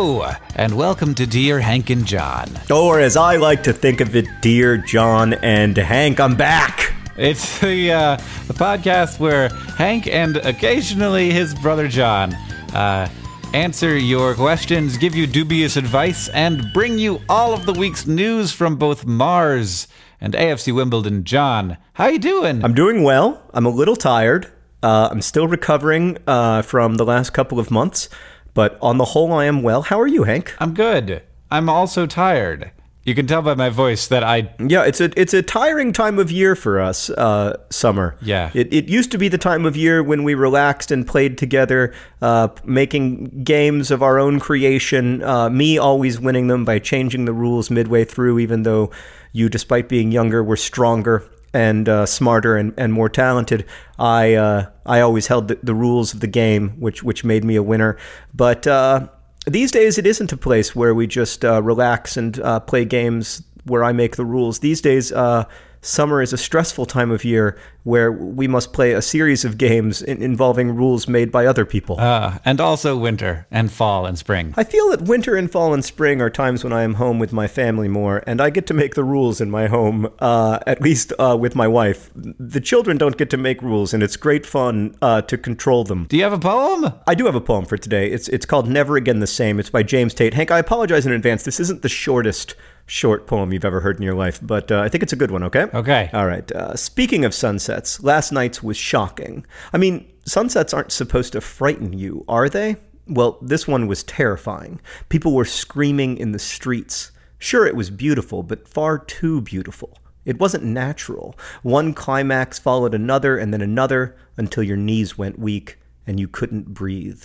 Hello, and welcome to Dear Hank and John. Or as I like to think of it, Dear John and Hank, I'm back. It's the uh, the podcast where Hank and occasionally his brother John uh, answer your questions, give you dubious advice, and bring you all of the week's news from both Mars and AFC Wimbledon. John, how you doing? I'm doing well. I'm a little tired. Uh, I'm still recovering uh, from the last couple of months, but on the whole, I am well. How are you, Hank? I'm good. I'm also tired. You can tell by my voice that I Yeah, it's a it's a tiring time of year for us. Uh, summer. Yeah. It it used to be the time of year when we relaxed and played together, uh, making games of our own creation. Uh, me always winning them by changing the rules midway through, even though you, despite being younger, were stronger and uh, smarter and, and more talented. I uh, I always held the, the rules of the game, which which made me a winner. But uh, these days, it isn't a place where we just uh, relax and uh, play games where I make the rules. These days, uh, summer is a stressful time of year where we must play a series of games in- involving rules made by other people. uh, and also winter and fall and spring. I feel that winter and fall and spring are times when I am home with my family more, and I get to make the rules in my home, uh, at least uh, with my wife. The children don't get to make rules, and it's great fun uh, to control them. Do you have a poem? I do have a poem for today. It's it's called Never Again the Same. It's by James Tate. Hank, I apologize in advance. This isn't the shortest short poem you've ever heard in your life, but uh, I think it's a good one, okay? Okay. All right. Uh, speaking of sunsets, last night's was shocking. I mean, sunsets aren't supposed to frighten you, are they? Well, this one was terrifying. People were screaming in the streets. Sure, it was beautiful, but far too beautiful. It wasn't natural. One climax followed another and then another until your knees went weak and you couldn't breathe.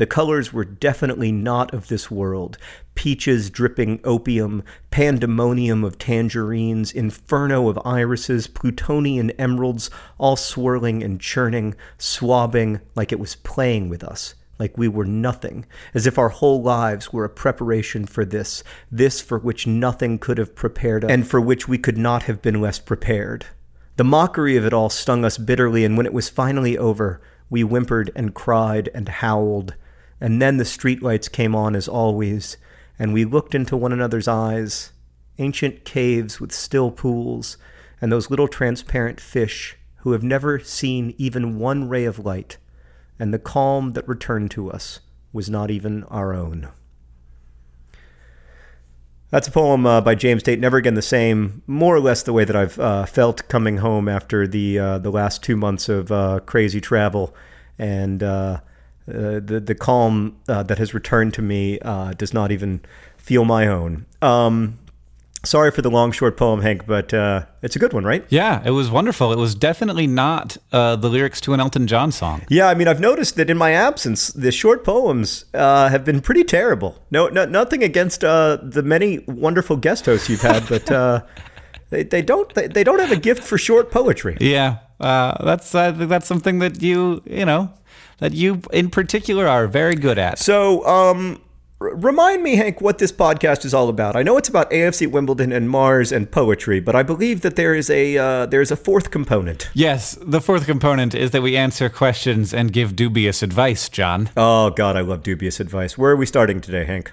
The colors were definitely not of this world. Peaches dripping opium, pandemonium of tangerines, inferno of irises, plutonian emeralds, all swirling and churning, swabbing like it was playing with us, like we were nothing, as if our whole lives were a preparation for this, this for which nothing could have prepared us, and for which we could not have been less prepared. The mockery of it all stung us bitterly, and when it was finally over, we whimpered and cried and howled. And then the streetlights came on as always, and we looked into one another's eyes ancient caves with still pools, and those little transparent fish who have never seen even one ray of light, and the calm that returned to us was not even our own. That's a poem uh, by James Tate. Never again the same. More or less the way that I've uh, felt coming home after the uh, the last two months of uh, crazy travel, and uh, the the calm uh, that has returned to me uh, does not even feel my own. Um, sorry for the long short poem, Hank, but uh, it's a good one, right? Yeah, it was wonderful. It was definitely not uh, the lyrics to an Elton John song. Yeah, I mean, I've noticed that in my absence, the short poems uh, have been pretty terrible. No, no nothing against uh, the many wonderful guest hosts you've had, but uh, they, they don't they, they don't have a gift for short poetry. Yeah, uh, that's I think that's something that you you know that you in particular are very good at. So, um, remind me, Hank, what this podcast is all about. I know it's about AFC Wimbledon and Mars and poetry, but I believe that there is a uh, there is a fourth component. Yes, the fourth component is that we answer questions and give dubious advice, John. Oh God, I love dubious advice. Where are we starting today, Hank?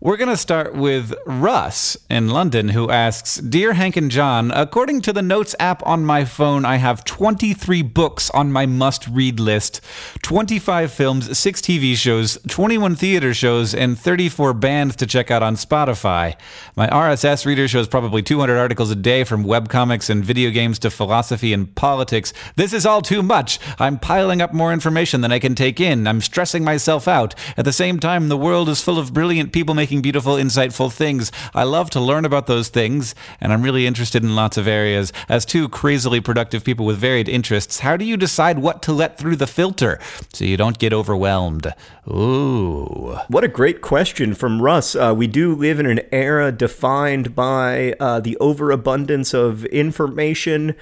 We're going to start with Russ in London, who asks Dear Hank and John, according to the Notes app on my phone, I have 23 books on my must read list 25 films, 6 TV shows, 21 theater shows, and 34 bands to check out on Spotify. My RSS reader shows probably 200 articles a day from webcomics and video games to philosophy and politics. This is all too much. I'm piling up more information than I can take in. I'm stressing myself out. At the same time, the world is full of brilliant people making making beautiful, insightful things. I love to learn about those things, and I'm really interested in lots of areas. As two crazily productive people with varied interests, how do you decide what to let through the filter so you don't get overwhelmed? Ooh. What a great question from Russ. Uh, we do live in an era defined by uh, the overabundance of information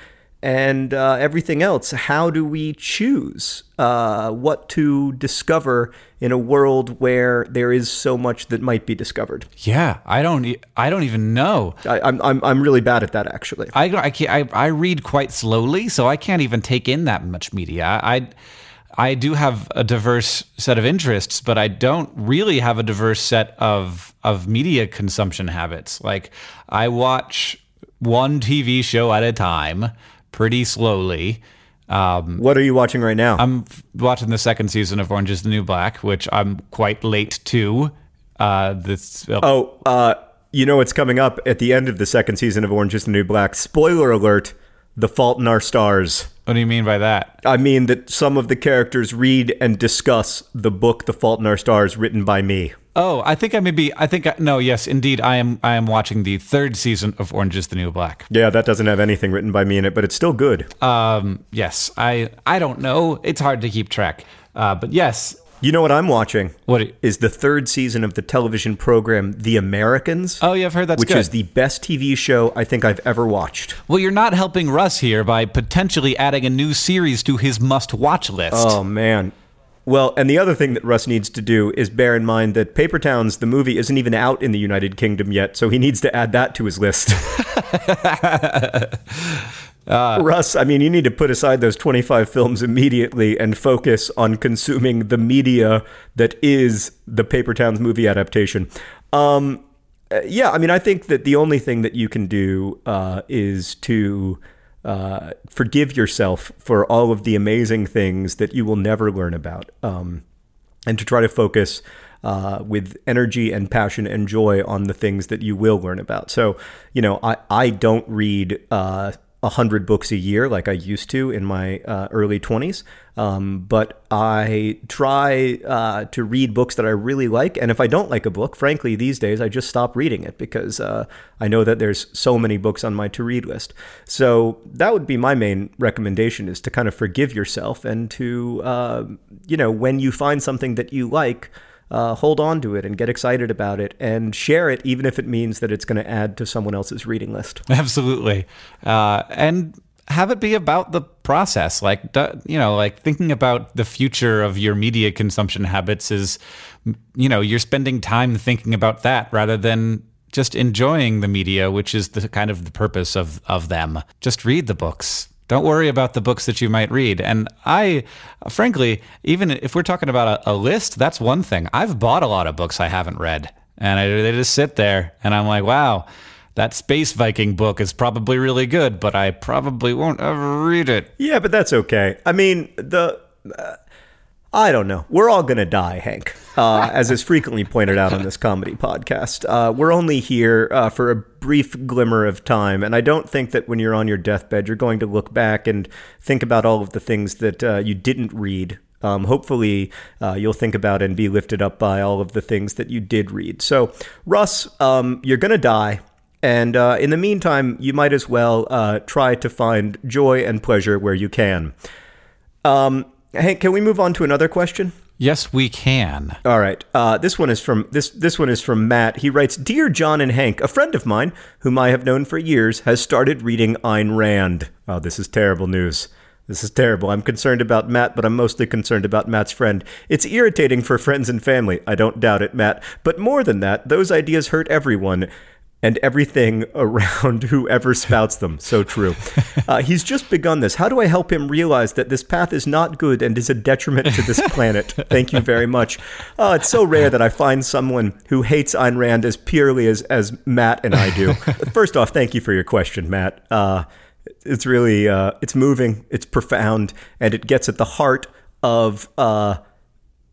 and uh, everything else. How do we choose uh, what to discover in a world where there is so much that might be discovered? Yeah, I don't. I don't even know. I, am I'm I'm really bad at that actually. I I, I I read quite slowly, so I can't even take in that much media. I. I do have a diverse set of interests, but I don't really have a diverse set of of media consumption habits. Like I watch one TV show at a time pretty slowly. Um, what are you watching right now? I'm watching the second season of Orange Is the New Black, which I'm quite late to. Uh, this uh, oh, uh, you know what's coming up at the end of the second season of Orange Is the New Black? Spoiler alert: The Fault in Our Stars. What do you mean by that? I mean that some of the characters read and discuss the book The Fault in Our Stars written by me. Oh, I think I may be. I think I, no, yes, indeed, I am. I am watching the third season of Orange Is the New Black. Yeah, that doesn't have anything written by me in it, but it's still good. Um, yes, I. I don't know. It's hard to keep track. Uh, but yes, you know what I'm watching? What is the third season of the television program The Americans? Oh, yeah, I've heard that's which good. is the best TV show I think I've ever watched. Well, you're not helping Russ here by potentially adding a new series to his must-watch list. Oh man, well, and the other thing that Russ needs to do is bear in mind that Paper Towns, the movie, isn't even out in the United Kingdom yet, so he needs to add that to his list. uh, Russ, I mean, you need to put aside those 25 films immediately and focus on consuming the media that is the Paper Towns movie adaptation. Um, uh, yeah, I mean, I think that the only thing that you can do uh, is to uh, forgive yourself for all of the amazing things that you will never learn about, um, and to try to focus uh, with energy and passion and joy on the things that you will learn about. So, you know, I, I don't read uh, 100 books a year like I used to in my uh, early 20s. Um, but I try uh, to read books that I really like. And if I don't like a book, frankly, these days I just stop reading it because uh, I know that there's so many books on my to read list. So that would be my main recommendation is to kind of forgive yourself and to, uh, you know, when you find something that you like, uh, hold on to it and get excited about it and share it, even if it means that it's going to add to someone else's reading list. Absolutely. Uh, and have it be about the process. Like, you know, like thinking about the future of your media consumption habits is, you know, you're spending time thinking about that rather than just enjoying the media, which is the kind of the purpose of, of them. Just read the books don't worry about the books that you might read. And I, frankly, even if we're talking about a, a list, that's one thing. I've bought a lot of books I haven't read, and I, they just sit there, and I'm like, wow, that Space Viking book is probably really good, but I probably won't ever read it. Yeah, but that's okay. I mean, the. Uh, I don't know. We're all going to die, Hank, uh, as is frequently pointed out on this comedy podcast. Uh, we're only here uh, for a brief glimmer of time. And I don't think that when you're on your deathbed, you're going to look back and think about all of the things that uh, you didn't read. Um, hopefully, uh, you'll think about and be lifted up by all of the things that you did read. So, Russ, um, you're going to die. And uh, in the meantime, you might as well try to find joy and pleasure where you can. Um, Hank, can we move on to another question? Yes, we can. All right. Uh, this one is from this. This one is from Matt. He writes, "Dear John and Hank, a friend of mine whom I have known for years has started reading Ayn Rand. Oh, this is terrible news. This is terrible. I'm concerned about Matt, but I'm mostly concerned about Matt's friend. It's irritating for friends and family. I don't doubt it, Matt. But more than that, those ideas hurt everyone and everything around whoever spouts them. So true. Uh, he's just begun this. How do I help him realize that this path is not good and is a detriment to this planet? Thank you very much. Uh, it's so rare that I find someone who hates Ayn Rand as purely as, as Matt and I do. First off, thank you for your question, Matt. Uh, it's really uh, it's moving, it's profound, and it gets at the heart of uh,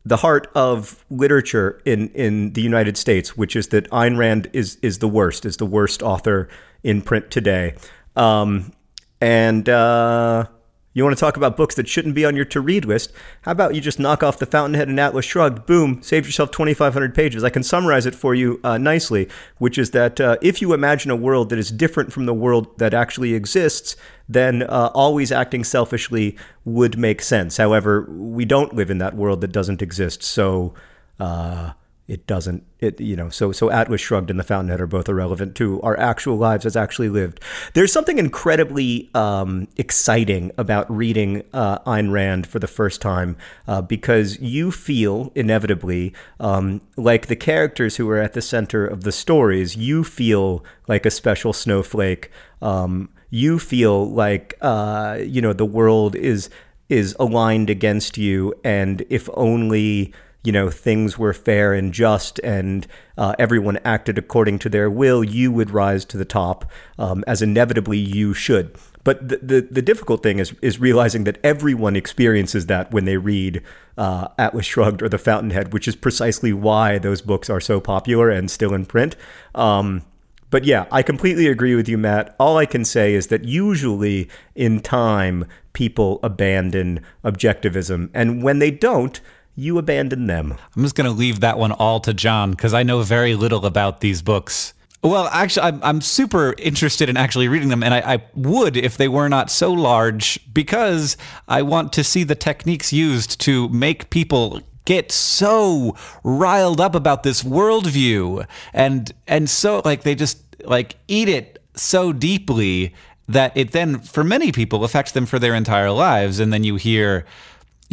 the heart of literature in, in the United States, which is that Ayn Rand is is the worst, is the worst author in print today. Um, and uh, you want to talk about books that shouldn't be on your to read list? How about you just knock off The Fountainhead and Atlas Shrugged? Boom, save yourself 2,500 pages. I can summarize it for you uh, nicely, which is that uh, if you imagine a world that is different from the world that actually exists, then uh, always acting selfishly would make sense. However, we don't live in that world that doesn't exist. So, uh, it doesn't it you know so so atlas shrugged and the fountainhead are both irrelevant to our actual lives as actually lived. There's something incredibly um, exciting about reading uh, Ayn Rand for the first time uh, because you feel inevitably um, like the characters who are at the center of the stories you feel like a special snowflake. Um, you feel like uh, you know the world is is aligned against you and if only you know things were fair and just and uh, everyone acted according to their will, you would rise to the top, um, as inevitably you should. But the, the, the difficult thing is is realizing that everyone experiences that when they read uh, Atlas Shrugged or The Fountainhead, which is precisely why those books are so popular and still in print. Um, but yeah, I completely agree with you, Matt. All I can say is that usually in time, people abandon objectivism. And when they don't, you abandon them. I'm just going to leave that one all to John because I know very little about these books. Well, actually, I'm, I'm super interested in actually reading them, and I, I, would if they were not so large because I want to see the techniques used to make people get so riled up about this worldview and and so like they just like eat it so deeply that it then for many people affects them for their entire lives and then you hear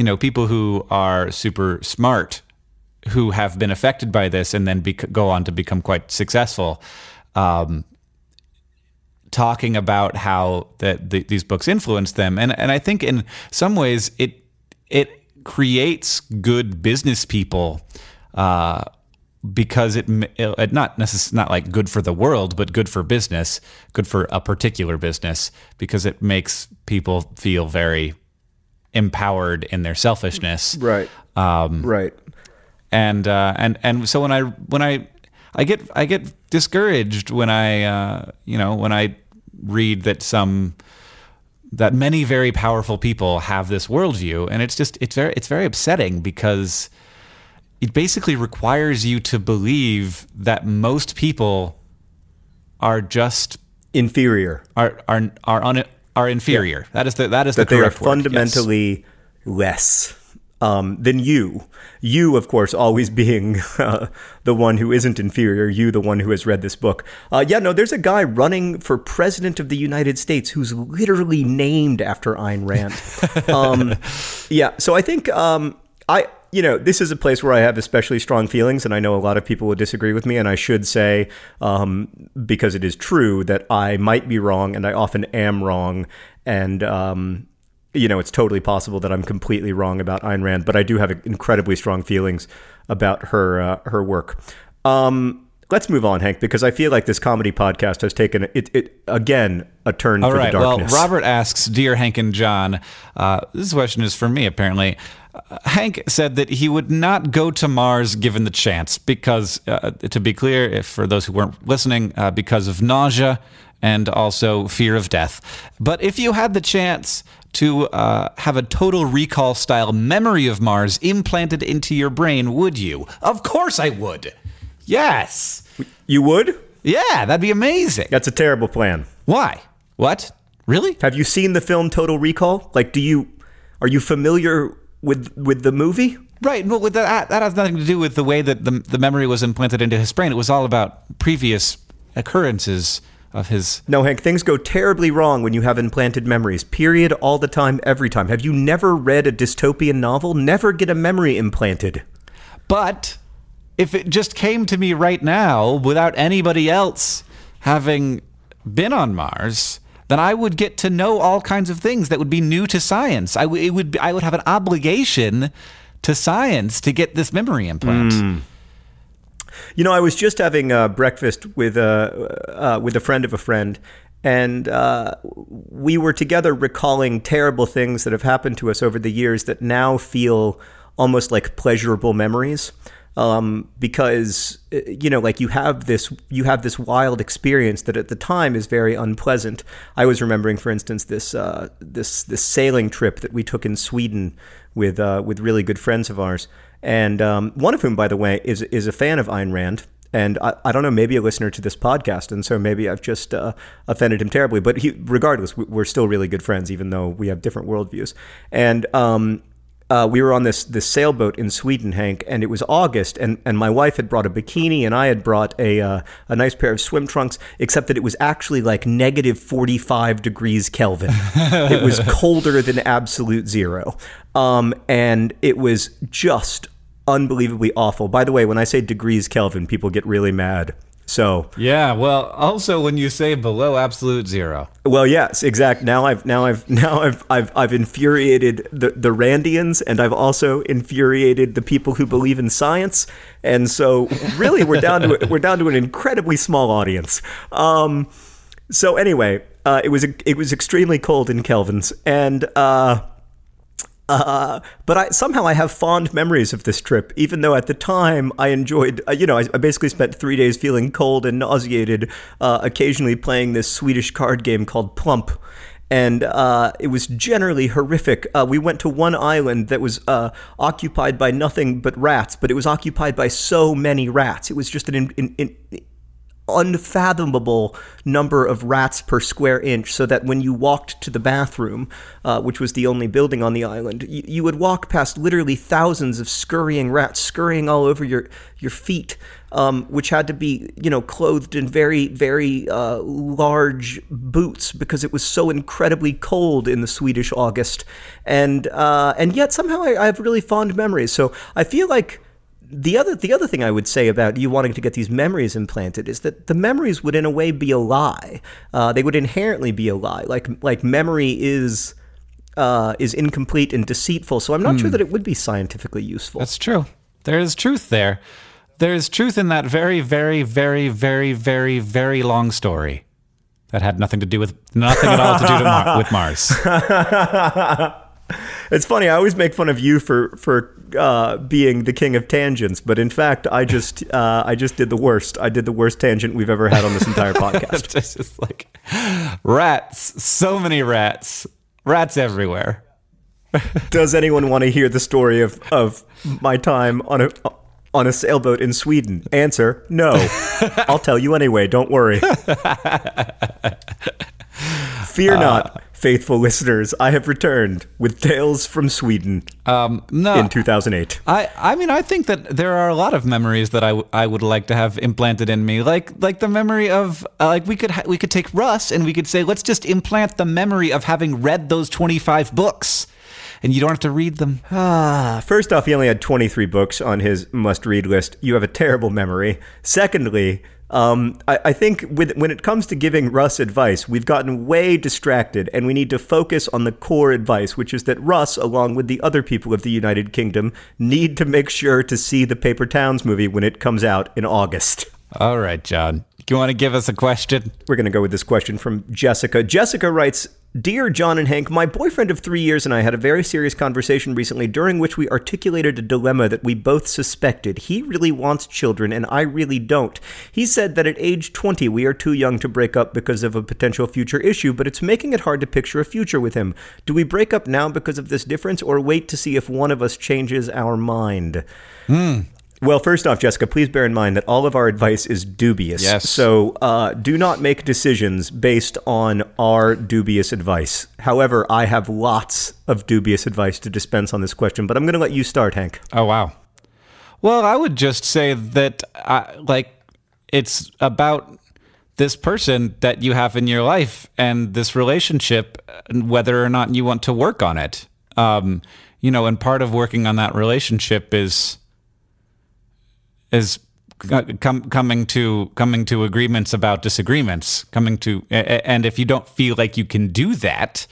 you know, people who are super smart who have been affected by this and then go on to become quite successful. Um, talking about how that the, these books influence them, and and I think in some ways it it creates good business people. Uh, because it, it not necess- not like good for the world, but good for business, good for a particular business, because it makes people feel very empowered in their selfishness. Right. Um, right. And uh, and and so when I when I I get I get discouraged when I uh, you know when I read that some that many very powerful people have this worldview, and it's just it's very it's very upsetting because it basically requires you to believe that most people are just inferior are are are on are inferior. Yeah. That is the that is that the they are fundamentally yes. less um, than you. You, of course, always being uh, the one who isn't inferior. You, the one who has read this book. Uh, yeah, no, there's a guy running for president of the United States who's literally named after Ayn Rand. um, yeah, so I think um, I you know, this is a place where I have especially strong feelings, and I know a lot of people will disagree with me. And I should say, um, because it is true, that I might be wrong, and I often am wrong. And, um, you know, it's totally possible that I'm completely wrong about Ayn Rand, but I do have incredibly strong feelings about her uh, her work. Um, let's move on, Hank, because I feel like this comedy podcast has taken it, it again a turn All for right. the darkness. Well, Robert asks, "Dear Hank and John, uh, this question is for me apparently." Hank said that he would not go to Mars given the chance because, uh, to be clear, if for those who weren't listening, uh, because of nausea and also fear of death. But if you had the chance to uh, have a total recall style memory of Mars implanted into your brain, would you? Of course I would. Yes. You would? Yeah, that'd be amazing. That's a terrible plan. Why? What? Really? Have you seen the film Total Recall? Like, do you are you familiar with with the movie. Right. Well, with that that has nothing to do with the way that the the memory was implanted into his brain. It was all about previous occurrences of his. No, Hank, things go terribly wrong when you have implanted memories. Period. All the time, every time. Have you never read a dystopian novel? Never get a memory implanted. But if it just came to me right now without anybody else having been on Mars, then I would get to know all kinds of things that would be new to science. I, w- it would be, I would have an obligation to science to get this memory implant. Mm. You know, I was just having uh, breakfast with a uh, with a friend of a friend, and uh, we were together recalling terrible things that have happened to us over the years that now feel almost like pleasurable memories. Um, because you know, like you have this, you have this wild experience that at the time is very unpleasant. I was remembering, for instance, this uh, this this sailing trip that we took in Sweden with uh, with really good friends of ours, and um, one of whom, by the way, is is a fan of Ayn Rand. And I, I don't know, maybe a listener to this podcast, and so maybe I've just uh, offended him terribly. But he, regardless, we're still really good friends, even though we have different worldviews. And um, uh, we were on this this sailboat in Sweden, Hank, and it was August, and, and my wife had brought a bikini, and I had brought a uh, a nice pair of swim trunks, except that it was actually like negative forty five degrees Kelvin. it was colder than absolute zero, um, and it was just unbelievably awful. By the way, when I say degrees Kelvin, people get really mad. So yeah, well, also when you say below absolute zero. Well, yes, exact. Now I've now I've now I've I've I've infuriated the the Randians, and I've also infuriated the people who believe in science. And so, really, we're down to we're down to an incredibly small audience. Um, so anyway, uh, it was it was extremely cold in Kelvins, and uh, uh, but I somehow I have fond memories of this trip, even though at the time I enjoyed. Uh, you know, I, I, basically spent three days feeling cold and nauseated, uh, occasionally playing this Swedish card game called Plump. And uh, it was generally horrific. Uh, we went to one island that was uh, occupied by nothing but rats, but it was occupied by so many rats. It was just an in, in, unfathomable number of rats per square inch, so that when you walked to the bathroom, uh, which was the only building on the island, you, you, would walk past literally thousands of scurrying rats scurrying all over your your feet, um, which had to be you know clothed in very very uh, large boots because it was so incredibly cold in the Swedish August, and uh, and yet somehow I, I have really fond memories. So I feel like the other the other thing I would say about you wanting to get these memories implanted is that the memories would in a way be a lie. Uh, they would inherently be a lie. Like like memory is uh, is incomplete and deceitful. So I'm not sure hmm. that it would be scientifically useful. That's true. There is truth there. There is truth in that very very very very very very long story that had nothing to do with nothing at all to do to Mar- with Mars. it's funny. I always make fun of you for for uh, being the king of tangents, but in fact, I just uh, I just did the worst. I did the worst tangent we've ever had on this entire podcast. it's just like rats, so many rats, rats everywhere. Does anyone want to hear the story of of my time on a on a sailboat in Sweden? Answer: No. I'll tell you anyway. Don't worry. Fear uh, not faithful listeners, I have returned with tales from Sweden. Um, no, in 2008. I, I mean, I think that there are a lot of memories that I, w- I would like to have implanted in me, like like the memory of uh, like we could ha- we could take Russ and we could say let's just implant the memory of having read those 25 books. And you don't have to read them. Ah, first off, he only had 23 books on his must read list. You have a terrible memory. Secondly, um, I, I, think with, when it comes to giving Russ advice, we've gotten way distracted, and we need to focus on the core advice, which is that Russ, along with the other people of the United Kingdom, need to make sure to see the Paper Towns movie when it comes out in August. All right, John. You want to give us a question? We're going to go with this question from Jessica. Jessica writes Dear John and Hank, my boyfriend of three years and I had a very serious conversation recently during which we articulated a dilemma that we both suspected. He really wants children and I really don't. He said that at age 20 we are too young to break up because of a potential future issue, but it's making it hard to picture a future with him. Do we break up now because of this difference or wait to see if one of us changes our mind? Hmm. Well, first off, Jessica, please bear in mind that all of our advice is dubious. Yes. So uh, do not make decisions based on our dubious advice. However, I have lots of dubious advice to dispense on this question, but I'm going to let you start, Hank. Oh, wow. Well, I would just say that, I, like, it's about this person that you have in your life and this relationship, and whether or not you want to work on it. Um, you know, and part of working on that relationship is is com- coming to coming to agreements about disagreements. Coming to, and if you don't feel like you can do that,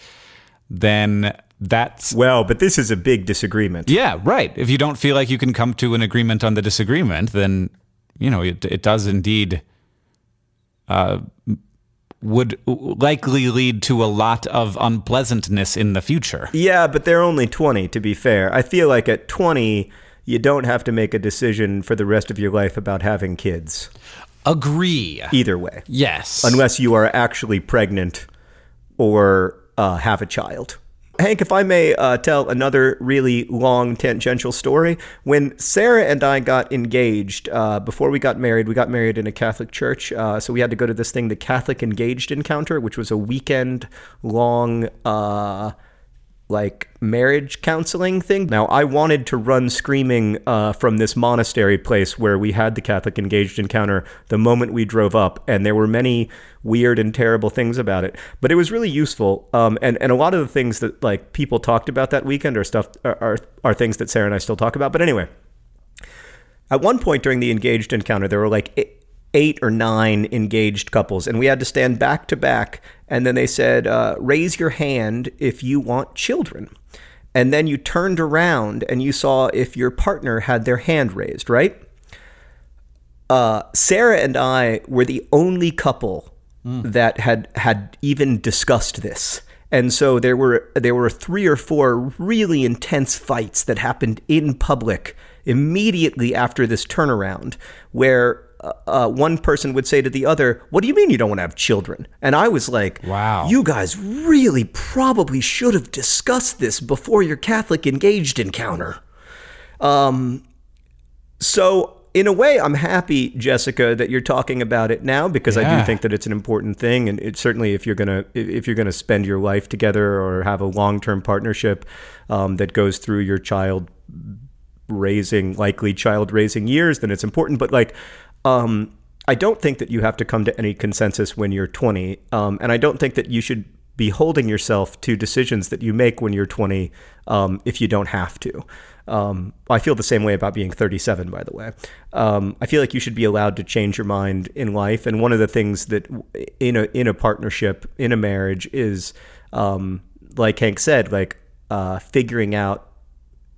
then that's well, but this is a big disagreement. Yeah, right. If you don't feel like you can come to an agreement on the disagreement, then you know it, it does indeed uh, would likely lead to a lot of unpleasantness in the future. Yeah, but they're only 20 to be fair. I feel like at 20 you don't have to make a decision for the rest of your life about having kids. Agree. Either way. Yes. Unless you are actually pregnant or uh, have a child. Hank, if I may uh, tell another really long tangential story, when Sarah and I got engaged, uh, before we got married, we got married in a Catholic church. Uh, so we had to go to this thing, the Catholic Engaged Encounter, which was a weekend long uh, like marriage counseling thing. Now, I wanted to run screaming uh, from this monastery place where we had the Catholic engaged encounter the moment we drove up, and there were many weird and terrible things about it. But it was really useful, um, and and a lot of the things that like people talked about that weekend are stuff are, are, are things that Sarah and I still talk about. But anyway. At one point during the engaged encounter, there were like eight or nine engaged couples, and we had to stand back to back. And then they said, uh, "Raise your hand if you want children." And then you turned around and you saw if your partner had their hand raised, right? Uh, Sarah and I were the only couple mm. that had had even discussed this. And so there were there were three or four really intense fights that happened in public immediately after this turnaround where uh, uh, one person would say to the other, What do you mean you don't want to have children? And I was like, Wow. You guys really probably should have discussed this before your Catholic engaged encounter. Um, so, in a way, I'm happy, Jessica, that you're talking about it now because yeah. I do think that it's an important thing, and it, certainly if you're gonna if you're gonna spend your life together or have a long term partnership um, that goes through your child raising likely child raising years, then it's important. But like, um, I don't think that you have to come to any consensus when you're 20. Um, and I don't think that you should be holding yourself to decisions that you make when you're 20 um, if you don't have to. Um, I feel the same way about being 37, by the way. Um, I feel like you should be allowed to change your mind in life. And one of the things that in a in a partnership, in a marriage, is um, like Hank said, like uh, figuring out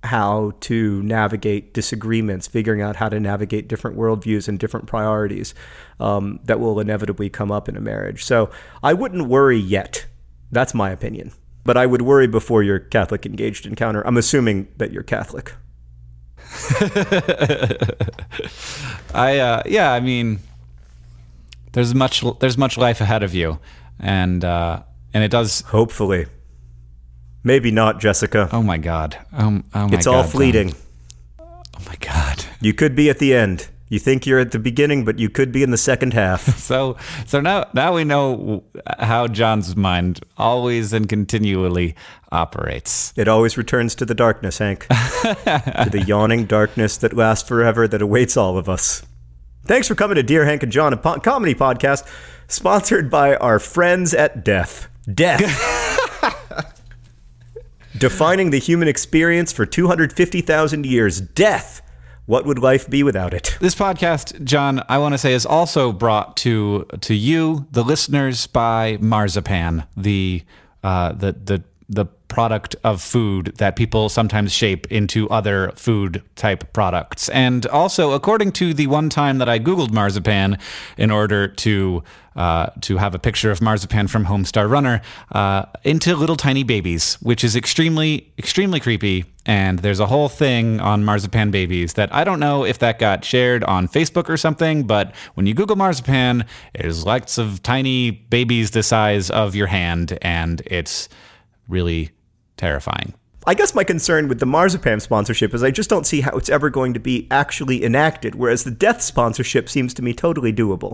how to navigate disagreements, figuring out how to navigate different worldviews and different priorities um, that will inevitably come up in a marriage. So I wouldn't worry yet. That's my opinion. But I would worry before your Catholic engaged encounter. I'm assuming that you're Catholic. I uh, yeah, I mean, there's much there's much life ahead of you, and uh, and it does hopefully Maybe not, Jessica. Oh my God. Um, oh my it's God, all fleeting. Oh my God. You could be at the end. You think you're at the beginning, but you could be in the second half. so, so now, now we know how John's mind always and continually operates. It always returns to the darkness, Hank. to the yawning darkness that lasts forever that awaits all of us. Thanks for coming to Dear Hank and John, a po- comedy podcast sponsored by our friends at Death. Death. Defining the human experience for 250,000 years. Death. What would life be without it? This podcast, John, I want to say is also brought to to you, the listeners, by Marzipan, the uh, the the the product of food that people sometimes shape into other food type products. And also, according to the one time that I Googled marzipan in order to uh, to have a picture of marzipan from Homestar Runner uh, into little tiny babies, which is extremely, extremely creepy. And there's a whole thing on marzipan babies that I don't know if that got shared on Facebook or something, but when you Google marzipan, there's lots of tiny babies the size of your hand, and it's really terrifying. I guess my concern with the Marzipan sponsorship is I just don't see how it's ever going to be actually enacted, whereas the death sponsorship seems to me totally doable.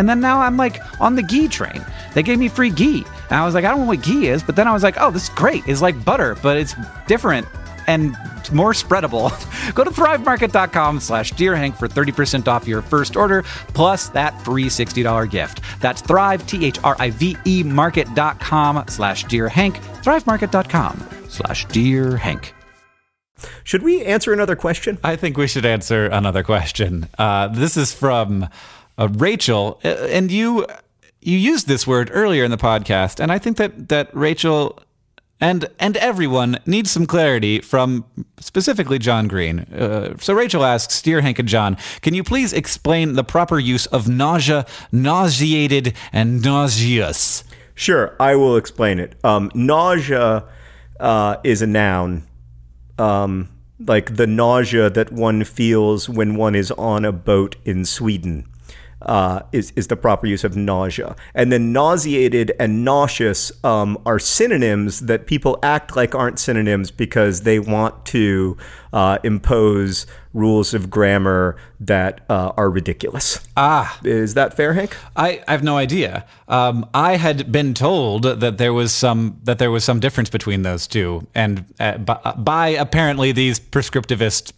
And then now I'm like on the ghee train. They gave me free ghee. And I was like, I don't know what ghee is, but then I was like, oh, this is great. It's like butter, but it's different and more spreadable. Go to thrivemarket.com slash dearhank for 30% off your first order, plus that free $60 gift. That's thrive, T-H-R-I-V-E market.com slash dearhank, thrivemarket.com slash dearhank. Should we answer another question? I think we should answer another question. Uh, this is from uh, Rachel, uh, and you you used this word earlier in the podcast, and I think that that Rachel and and everyone needs some clarity from specifically John Green. Uh, so Rachel asks, "Dear Hank and John, can you please explain the proper use of nausea, nauseated, and nauseous?" Sure, I will explain it. Um, nausea uh, is a noun. Um, like the nausea that one feels when one is on a boat in Sweden uh, is is the proper use of nausea. And then nauseated and nauseous um, are synonyms that people act like aren't synonyms because they want to uh, impose rules of grammar that uh, are ridiculous. Ah, is that fair, Hank? I, I have no idea. Um, I had been told that there was some that there was some difference between those two, and uh, by, by apparently these prescriptivist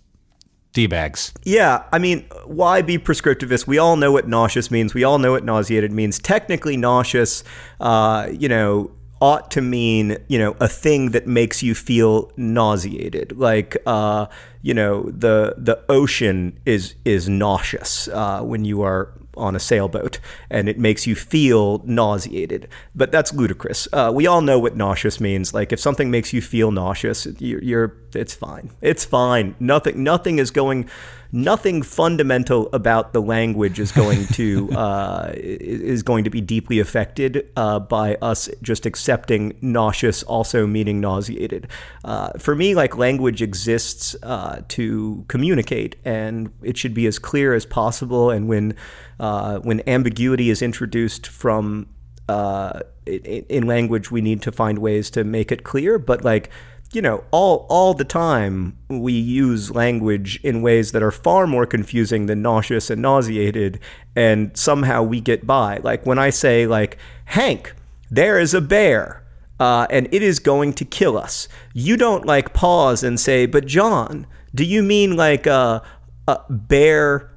D bags. Yeah, I mean, why be prescriptivist? We all know what nauseous means. We all know what nauseated means. Technically, nauseous, uh, you know, ought to mean, you know, a thing that makes you feel nauseated. Like, uh, you know, the the ocean is is nauseous uh, when you are on a sailboat and it makes you feel nauseated. But that's ludicrous. Uh, we all know what nauseous means. Like if something makes you feel nauseous, you're, you're it's fine. It's fine. Nothing nothing is going nothing fundamental about the language is going to uh, is going to be deeply affected uh, by us just accepting nauseous also meaning nauseated. Uh, for me, like language exists uh, to communicate, and it should be as clear as possible. And when uh, when ambiguity is introduced from uh, in, in language, we need to find ways to make it clear. But like you know, all all the time we use language in ways that are far more confusing than nauseous and nauseated, and somehow we get by. Like when I say like, Hank, there is a bear, uh, and it is going to kill us. You don't like pause and say, but John, do you mean like a, a bear?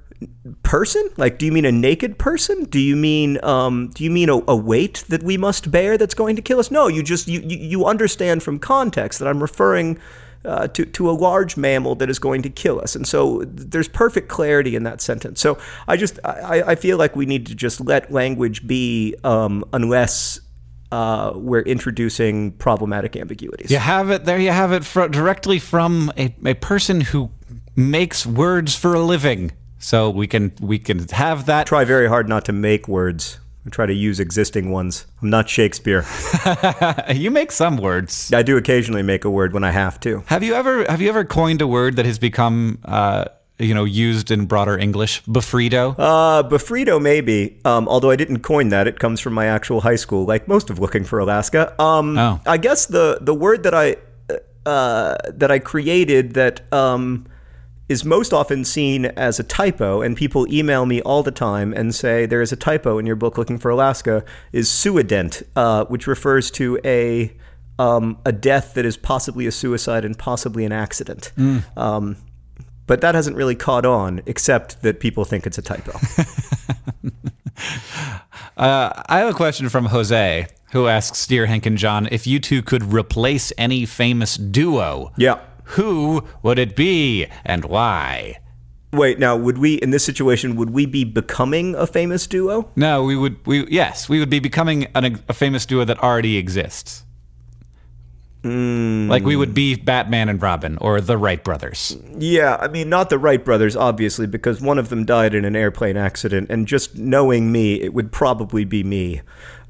Person? Like, do you mean a naked person? Do you mean um, do you mean a, a, weight that we must bear that's going to kill us? No, you just you you, understand from context that I'm referring. Uh, to, to a large mammal that is going to kill us. And so there's perfect clarity in that sentence. So I just, I, I feel like we need to just let language be um, unless uh, we're introducing problematic ambiguities. You have it there. You have it fr- directly from a, a person who makes words for a living. So we can we can have that. Try very hard not to make words. I try to use existing ones. I'm not Shakespeare. you make some words. I do occasionally make a word when I have to. Have you ever have you ever coined a word that has become uh, you know, used in broader English? Bufriedo? Uh, Bufriedo, maybe. Um, although I didn't coin that, it comes from my actual high school, like most of Looking for Alaska. Um, Oh. I guess the the word that I uh, that I created that um, is most often seen as a typo, and people email me all the time and say there is a typo in your book Looking for Alaska, is suident, uh, which refers to a um, a death that is possibly a suicide and possibly an accident. Um, but that hasn't really caught on, except that people think it's a typo. Uh, I have a question from Jose, who asks Dear Hank and John if you two could replace any famous duo. yeah. Who would it be and why? Wait, now would we in this situation would we be becoming a famous duo? No, we would. We yes, we would be becoming an, a famous duo that already exists. Like we would be Batman and Robin or the Wright brothers. Yeah, I mean not the Wright brothers obviously because one of them died in an airplane accident and just knowing me it would probably be me.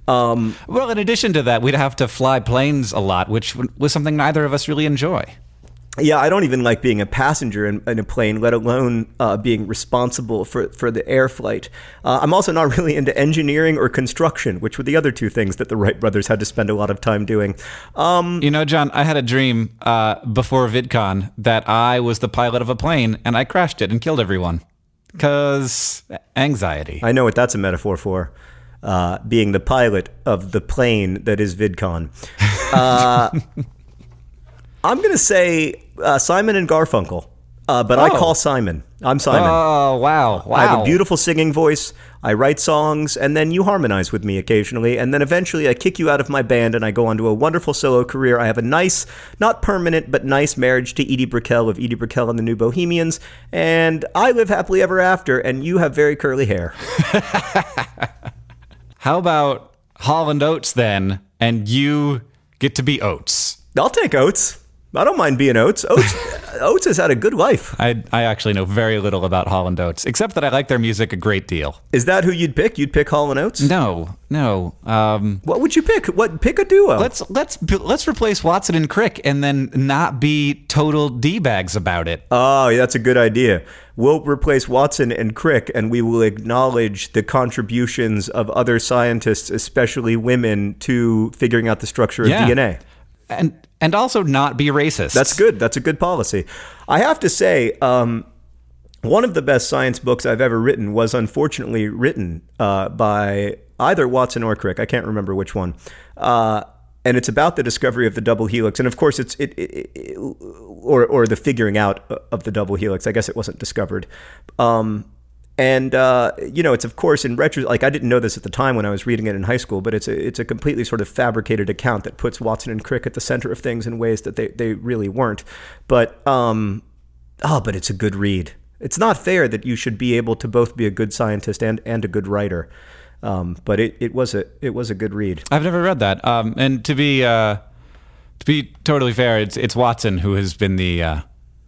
Um Well, in addition to that, we'd have to fly planes a lot, which was something neither of us really enjoy. Yeah, I don't even like being a passenger in, in a plane, let alone uh, being responsible for, for the air flight. Uh, I'm also not really into engineering or construction, which were the other two things that the Wright brothers had to spend a lot of time doing. Um, You know, John, I had a dream uh, before VidCon that I was the pilot of a plane and I crashed it and killed everyone. Cause anxiety. I know what that's a metaphor for. Uh, being the pilot of the plane that is VidCon. Uh, I'm going to say uh, Simon and Garfunkel, uh, but I Oh. call Simon. I'm Simon. Oh wow! Wow! I have a beautiful singing voice. I write songs, and then you harmonize with me occasionally. And then eventually I kick you out of my band and I go on to a wonderful solo career. I have a nice, not permanent, but nice marriage to Edie Brickell of Edie Brickell and the New Bohemians. And I live happily ever after, and you have very curly hair. How about Hall and Oates then, and you get to be Oates? I'll take Oates. I don't mind being Oates. Oates, Oates has had a good life. I I actually know very little about Hall and Oates, except that I like their music a great deal. Is that who you'd pick? You'd pick Hall and Oates? No, no. Um, What would you pick? What pick a duo? let's let's let's replace Watson and Crick, and then not be total d bags about it. Oh, yeah, that's a good idea. We'll replace Watson and Crick, and we will acknowledge the contributions of other scientists, especially women, to figuring out the structure of Yeah. DNA. And and also not be racist. That's good. That's a good policy. I have to say, um, one of the best science books I've ever written was unfortunately written uh, by either Watson or Crick. I can't remember which one. Uh, and it's about the discovery of the double helix, and of course, it's it, it, it or or the figuring out of the double helix. I guess it wasn't discovered. Um, and uh, you know, it's of course in retro. Like I didn't know this at the time when I was reading it in high school, but it's a it's a completely sort of fabricated account that puts Watson and Crick at the center of things in ways that they they really weren't. But um, oh, but it's a good read. It's not fair that you should be able to both be a good scientist and and a good writer. Um, but it, it was a it was a good read. I've never read that. Um, and to be uh, to be totally fair, it's it's Watson who has been the uh,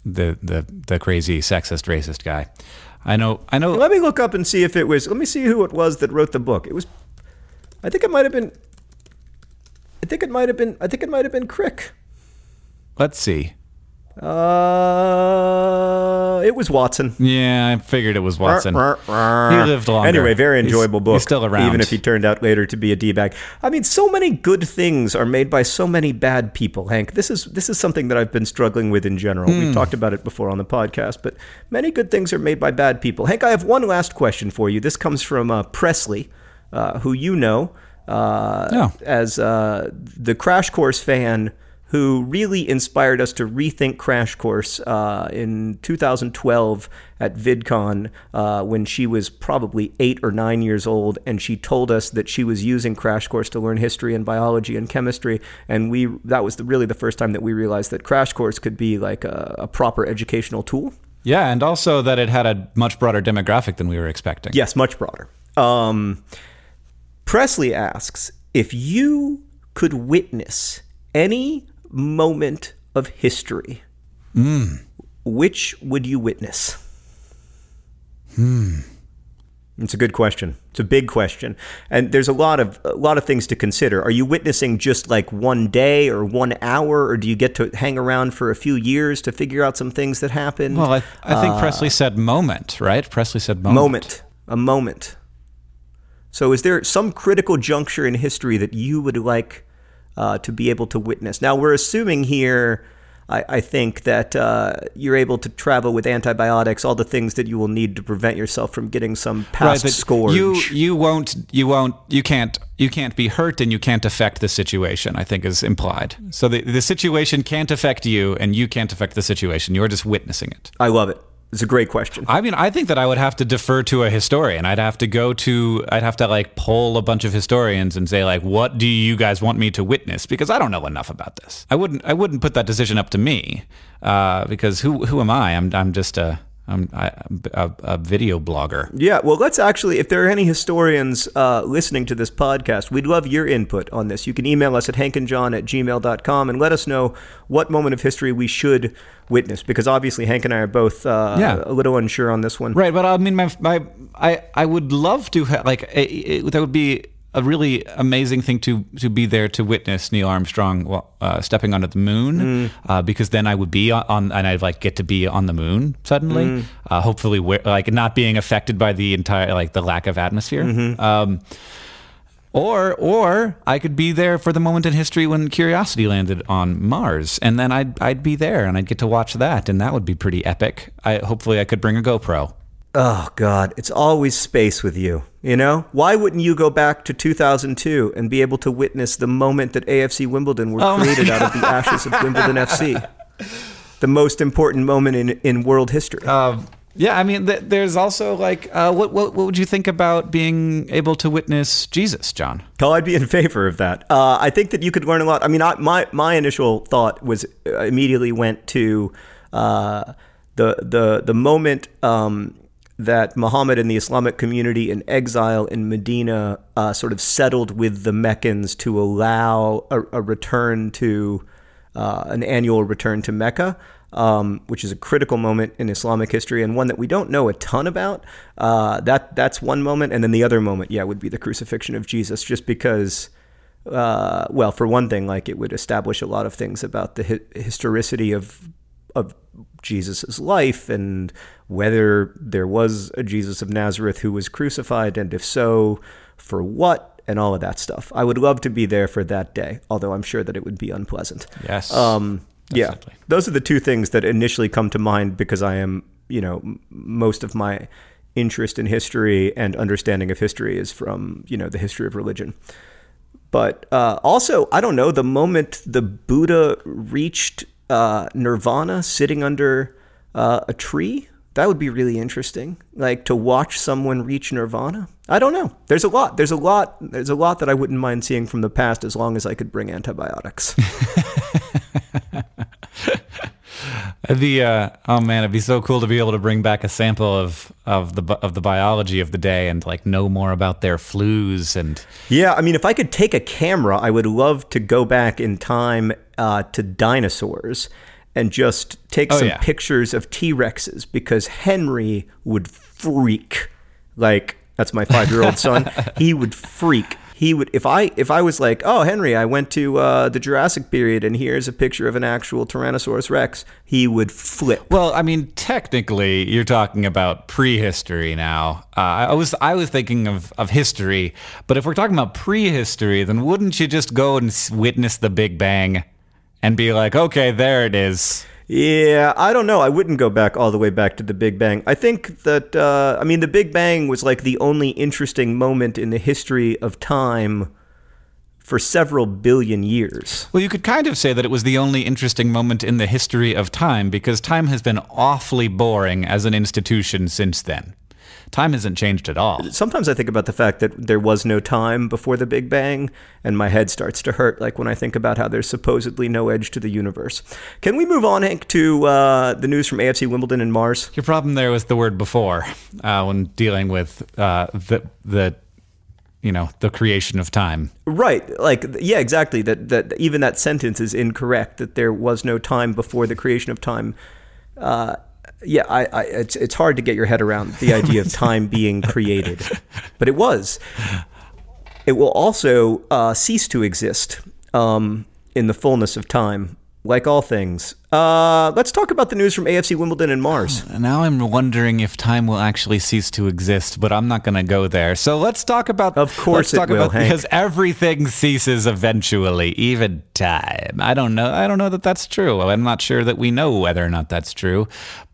the the the crazy sexist racist guy. I know. I know. Let me look up and see if it was. Let me see who it was that wrote the book. It was. I think it might have been. I think it might have been. I think it might have been Crick. Let's see. Uh, it was Watson. Yeah, I figured it was Watson. He lived longer. Anyway, very He's- enjoyable book. he's still around. even if he turned out later to be a d bag. I mean, so many good things are made by so many bad people. Hank, this is this is something that I've been struggling with in general. Hmm. We've talked about it before on the podcast, but many good things are made by bad people. Hank, I have one last question for you. This comes from uh, Presley, uh, who you know uh, Oh. as uh, the Crash Course fan who really inspired us to rethink Crash Course uh, in 2012 at VidCon uh, when she was probably eight or nine years old, and she told us that she was using Crash Course to learn history and biology and chemistry, and we that was the, really the first time that we realized that Crash Course could be like a, a proper educational tool. Yeah, and also that it had a much broader demographic than we were expecting. Yes, much broader. Um, Presley asks if you could witness any moment of history, which would you witness? Hmm. It's a good question. It's a big question, and there's a lot of a lot of things to consider. Are you witnessing just like one day or one hour, or do you get to hang around for a few years to figure out some things that happened? Well, I, I think Presley said moment, right? Presley said moment. moment, a moment. So, is there some critical juncture in history that you would like uh, to be able to witness? Now, we're assuming here. I, I think that uh, you're able to travel with antibiotics, all the things that you will need to prevent yourself from getting some past but scourge. You you won't you won't you can't you can't be hurt and you can't affect the situation. I think is implied. So the the situation can't affect you and you can't affect the situation. You're just witnessing it. I love it. It's a great question. I mean, I think that I would have to defer to a historian. I'd have to go to, I'd have to like poll a bunch of historians and say like, what do you guys want me to witness? Because I don't know enough about this. I wouldn't, I wouldn't put that decision up to me, uh, because who, who am I? I'm, I'm just a, I'm I, a, a video blogger. Yeah, well, let's actually, if there are any historians uh, listening to this podcast, we'd love your input on this. You can email us at hankandjohn at gmail.com and let us know what moment of history we should witness, because obviously Hank and I are both uh, Yeah. a little unsure on this one. Right, but I mean, my, my I, I would love to ha- like it, it, that would be a really amazing thing to to be there to witness Neil Armstrong uh, stepping onto the moon, uh, because then I would be on, on and I'd like get to be on the moon suddenly, uh, hopefully where, like not being affected by the entire like the lack of atmosphere. Um, or, or I could be there for the moment in history when Curiosity landed on Mars, and then I'd I'd be there, and I'd get to watch that, and that would be pretty epic. I hopefully I could bring a GoPro. Oh, God, it's always space with you. You know? Why wouldn't you go back to 2002 and be able to witness the moment that AFC Wimbledon were Oh created out of the ashes of Wimbledon FC? The most important moment in, in world history. Um, yeah, I mean, th- there's also like, uh, what, what what would you think about being able to witness Jesus, John? Oh, I'd be in favor of that. Uh, I think that you could learn a lot. I mean, I, my my initial thought was uh, immediately went to uh, the the the moment um, that Muhammad and the Islamic community in exile in Medina uh, sort of settled with the Meccans to allow a, a return to uh, an annual return to Mecca. Um, which is a critical moment in Islamic history and one that we don't know a ton about. Uh, that that's one moment, and then the other moment, yeah, would be the crucifixion of Jesus, just because uh, well, for one thing, like it would establish a lot of things about the hi- historicity of of Jesus's life and whether there was a Jesus of Nazareth who was crucified, and if so, for what, and all of that stuff. I would love to be there for that day, although I'm sure that it would be unpleasant. Yes. Um, yeah, those are the two things that initially come to mind because I am, you know, m- most of my interest in history and understanding of history is from, you know, the history of religion. But uh, also, I don't know, the moment the Buddha reached uh, nirvana sitting under uh, a tree, that would be really interesting. Like to watch someone reach nirvana. I don't know. There's a lot. There's a lot. There's a lot that I wouldn't mind seeing from the past as long as I could bring antibiotics. It'd uh, oh man, it'd be so cool to be able to bring back a sample of of the of the biology of the day and like know more about their flus and Yeah, I mean, if I could take a camera, I would love to go back in time uh, to dinosaurs and just take Oh, some yeah. pictures of T Rexes because Henry would freak. Like that's my five year old son. He would freak. He would if I if I was like, oh Henry, I went to uh, the Jurassic period and here's a picture of an actual Tyrannosaurus Rex. He would flip. Well, I mean, technically, you're talking about prehistory now. Uh, I was I was thinking of, of history, but if we're talking about prehistory, then wouldn't you just go and witness the Big Bang and be like, okay, there it is. Yeah, I don't know. I wouldn't go back all the way back to the Big Bang. I think that, uh, I mean, the Big Bang was like the only interesting moment in the history of time for several billion years. Well, you could kind of say that it was the only interesting moment in the history of time because time has been awfully boring as an institution since then. Time hasn't changed at all. Sometimes I think about the fact that there was no time before the Big Bang, and my head starts to hurt, like when I think about how there's supposedly no edge to the universe. Can we move on, Hank, to uh, the news from AFC Wimbledon and Mars? Your problem there was the word before uh, when dealing with uh, the the you know the creation of time. Right. Like yeah, exactly. That that even that sentence is incorrect. That there was no time before the creation of time. Uh, yeah, I, I, it's it's hard to get your head around the idea of time being created, but it was. It will also uh, cease to exist um, in the fullness of time, like all things. Uh, let's talk about the news from AFC Wimbledon and Mars. Now I'm wondering if time will actually cease to exist, but I'm not going to go there. So let's talk about. Of course let's talk it will, about, Hank. because everything ceases eventually, even time. I don't know. I don't know that that's true. I'm not sure that we know whether or not that's true.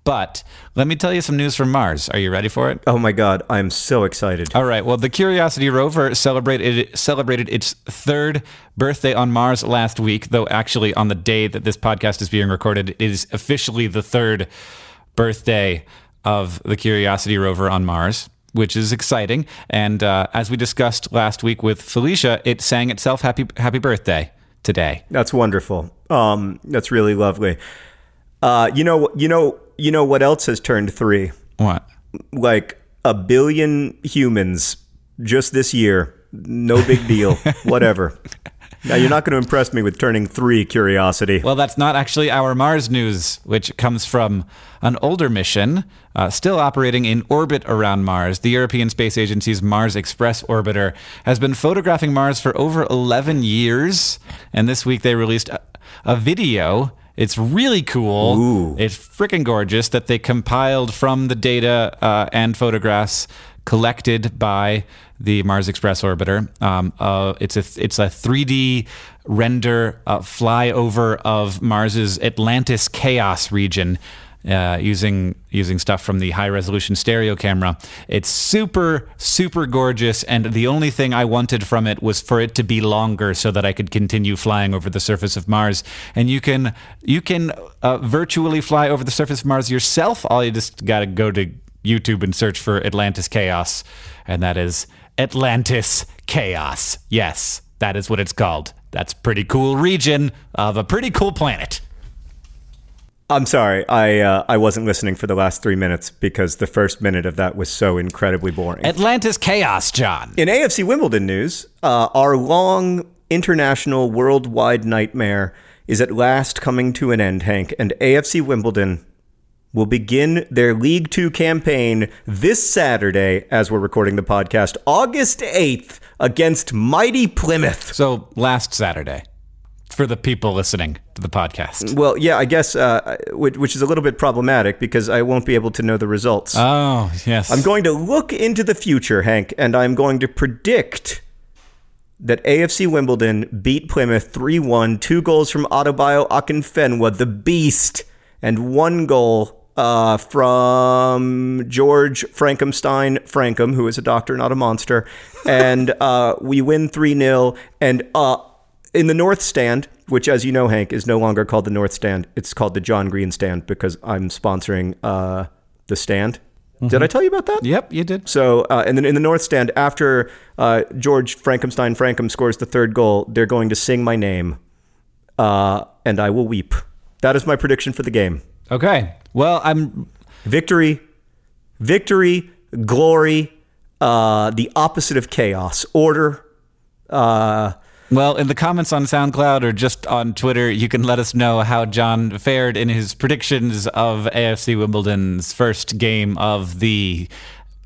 But let me tell you some news from Mars. Are you ready for it? Oh my God, I'm so excited. All right. Well, the Curiosity rover celebrated celebrated its third birthday on Mars last week. Though actually, on the day that this podcast is being recorded, it is officially the third birthday of the Curiosity rover on Mars, which is exciting. And uh, as we discussed last week with Felicia, it sang itself happy happy birthday today. That's wonderful. Um, that's really lovely. Uh, you know, you know, you know what else has turned three? What? Like a billion humans just this year. No big deal. Whatever. Now you're not going to impress me with turning three. Curiosity. Well, that's not actually our Mars news, which comes from an older mission uh, still operating in orbit around Mars. The European Space Agency's Mars Express orbiter has been photographing Mars for over 11 years, and this week they released a, a video. It's really cool. Ooh. It's freaking gorgeous that they compiled from the data uh, and photographs collected by the Mars Express orbiter. Um, uh, it's a it's a 3D render uh, flyover of Mars's Atlantis chaos region. Uh, using using stuff from the high resolution stereo camera, it's super super gorgeous. And the only thing I wanted from it was for it to be longer, so that I could continue flying over the surface of Mars. And you can you can uh, virtually fly over the surface of Mars yourself. All you just got to go to YouTube and search for Atlantis Chaos, and that is Atlantis Chaos. Yes, that is what it's called. That's pretty cool region of a pretty cool planet. I'm sorry. I uh, I wasn't listening for the last three minutes because the first minute of that was so incredibly boring. Atlantis Chaos, John. In AFC Wimbledon news, uh, our long international worldwide nightmare is at last coming to an end, Hank, and AFC Wimbledon will begin their League Two campaign this Saturday, as we're recording the podcast, August 8th, against mighty Plymouth. So last Saturday, for the people listening to the podcast. Well, yeah, I guess, uh, which, which is a little bit problematic because I won't be able to know the results. Oh yes, I'm going to look into the future, Hank, and I'm going to predict that AFC Wimbledon beat Plymouth 3 1, two goals from Adebayo Akinfenwa, the beast, and one goal uh, from George Frankenstein Francomb, who is a doctor, not a monster. And uh, we win 3 0. And uh, in the North Stand, which, as you know, Hank, is no longer called the North Stand, it's called the John Green Stand because I'm sponsoring uh, the stand. Did I tell you about that? Yep, you did. So, uh, and then in the North Stand, after uh, George Frankenstein Francomb scores the third goal, they're going to sing my name, uh, and I will weep. That is my prediction for the game. Okay. Well, I'm Victory, victory, glory, uh, the opposite of chaos, order. Uh, Well, in the comments on SoundCloud or just on Twitter, you can let us know how John fared in his predictions of AFC Wimbledon's first game of the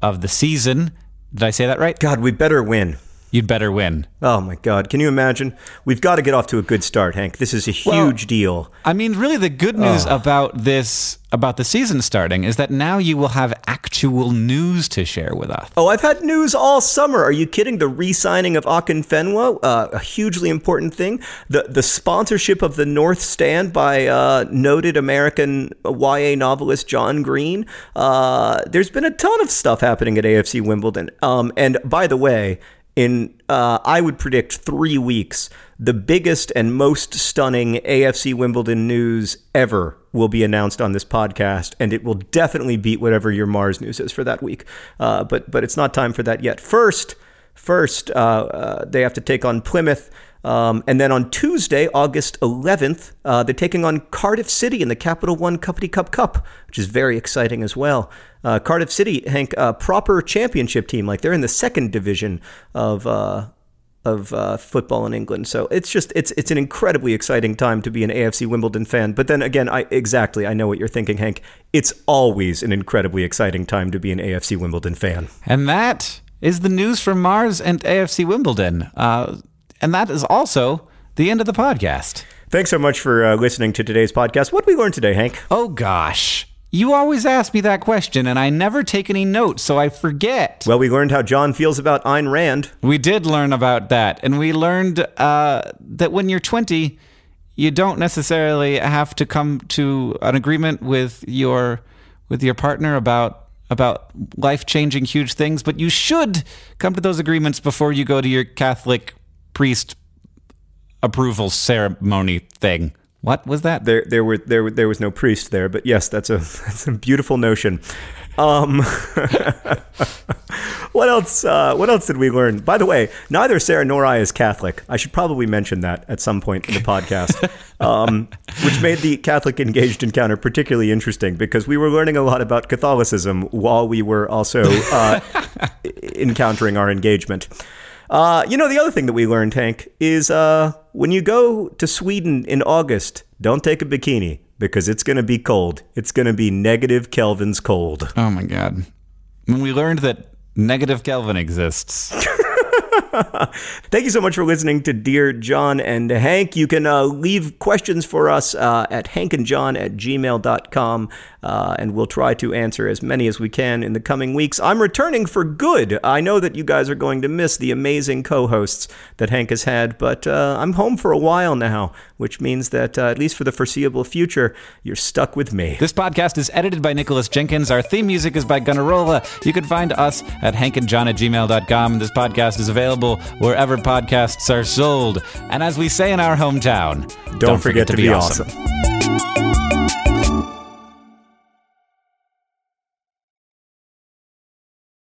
of the season. Did I say that right? God, we better win. You'd better win. Oh my God, can you imagine? We've got to get off to a good start, Hank. This is a huge deal. I mean, really, the good news Oh. about this about the season starting is that now you will have actual news to share with us. Oh, I've had news all summer. Are you kidding? The re-signing of Akinfenwa, uh, a hugely important thing. The the sponsorship of the North Stand by uh, noted American YA novelist John Green. Uh, there's been a ton of stuff happening at AFC Wimbledon. Um, and by the way, in uh, I would predict three weeks, the biggest and most stunning AFC Wimbledon news ever will be announced on this podcast, and it will definitely beat whatever your Mars news is for that week. Uh, but but it's not time for that yet. First, first uh, uh, they have to take on Plymouth. Um, and then on Tuesday, August 11th, uh, they're taking on Cardiff City in the Capital One Cuppity Cup Cup, which is very exciting as well. Uh, Cardiff City, Hank, a proper championship team. Like they're in the second division of uh, of uh, football in England. So it's just it's it's an incredibly exciting time to be an AFC Wimbledon fan. But then again, I exactly I know what you're thinking, Hank. It's always an incredibly exciting time to be an AFC Wimbledon fan. And that is the news from Mars and AFC Wimbledon. And that is also the end of the podcast. Thanks so much for uh, listening to today's podcast. What did we learn today, Hank? Oh gosh. You always ask me that question, and I never take any notes, so I forget. Well, we learned how John feels about Ayn Rand. We did learn about that, and we learned uh, that when you're 20, you don't necessarily have to come to an agreement with your with your partner about about life changing huge things, but you should come to those agreements before you go to your Catholic priest approval ceremony thing. What was that? There, there were there there was no priest there, but yes, that's a that's a beautiful notion. Um, what else? Uh, what else did we learn? By the way, neither Sarah nor I is Catholic. I should probably mention that at some point in the podcast, um, which made the Catholic engaged encounter particularly interesting because we were learning a lot about Catholicism while we were also uh, encountering our engagement. Uh, you know, the other thing that we learned, Hank, is uh, when you go to Sweden in August, don't take a bikini because it's going to be cold. It's going to be negative Kelvin's cold. Oh my god. When we learned that negative Kelvin exists. Thank you so much for listening to Dear John and Hank. You can uh, leave questions for us uh, at hankandjohn at gmail.com, uh, and we'll try to answer as many as we can in the coming weeks. I'm returning for good. I know that you guys are going to miss the amazing co hosts that Hank has had, but uh, I'm home for a while now, which means that, uh, at least for the foreseeable future, you're stuck with me. This podcast is edited by Nicholas Jenkins. Our theme music is by Gunnarolla. You can find us at hankandjohn at gmail.com. This podcast is available available wherever podcasts are sold. And as we say in our hometown, don't, don't forget, forget, to, be, be awesome. awesome.